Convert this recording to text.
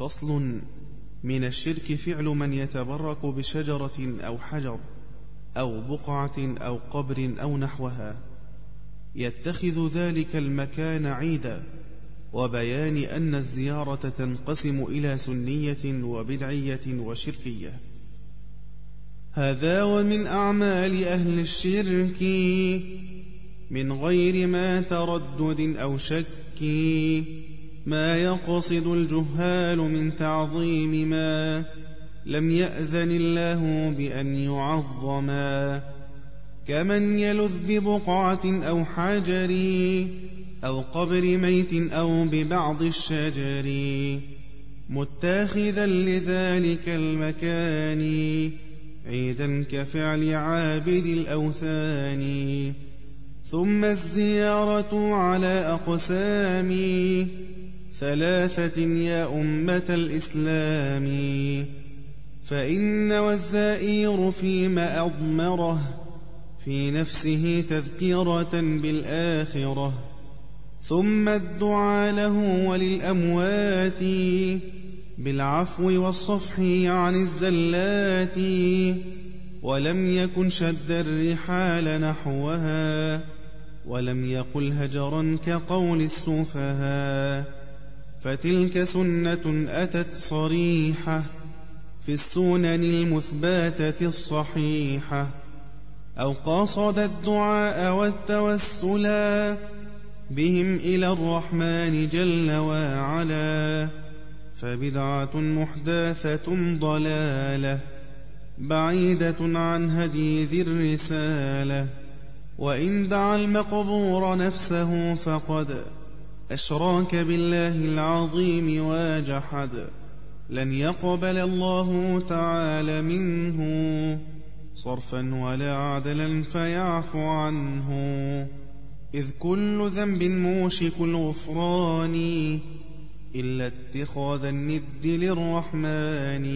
فصل من الشرك فعل من يتبرك بشجرة أو حجر أو بقعة أو قبر أو نحوها. يتخذ ذلك المكان عيدا وبيان أن الزيارة تنقسم إلى سنية وبدعية وشركية. هذا ومن أعمال أهل الشرك من غير ما تردد أو شك. ما يقصد الجهال من تعظيم ما لم يأذن الله بأن يعظما كمن يلذ ببقعة أو حجر أو قبر ميت أو ببعض الشجر متاخذا لذلك المكان عيدا كفعل عابد الأوثان. ثم الزيارة على أقسام ثلاثة يا أمة الإسلام. فإن والزائر فيما أضمره في نفسه تذكرة بالآخرة. ثم الدعاء له وللأموات بالعفو والصفح عن الزلات. ولم يكن شد الرحال نحوها ولم يقل هجرا كقول السفهاء. فتلك سنة أتت صريحة في السنن المثباتة الصحيحة. أو قصد الدعاء والتوسلا بهم إلى الرحمن جل وعلا فبدعة محداثة ضلالة بعيدة عن هدي ذي الرسالة. وإن دعا المقبور نفسه فقد أشراك بالله العظيم وجحد لن يقبل الله تعالى منه صرفا ولا عدلا فيعفو عنه. إذ كل ذنب موشك الغفران إلا اتخاذ الند للرحمن.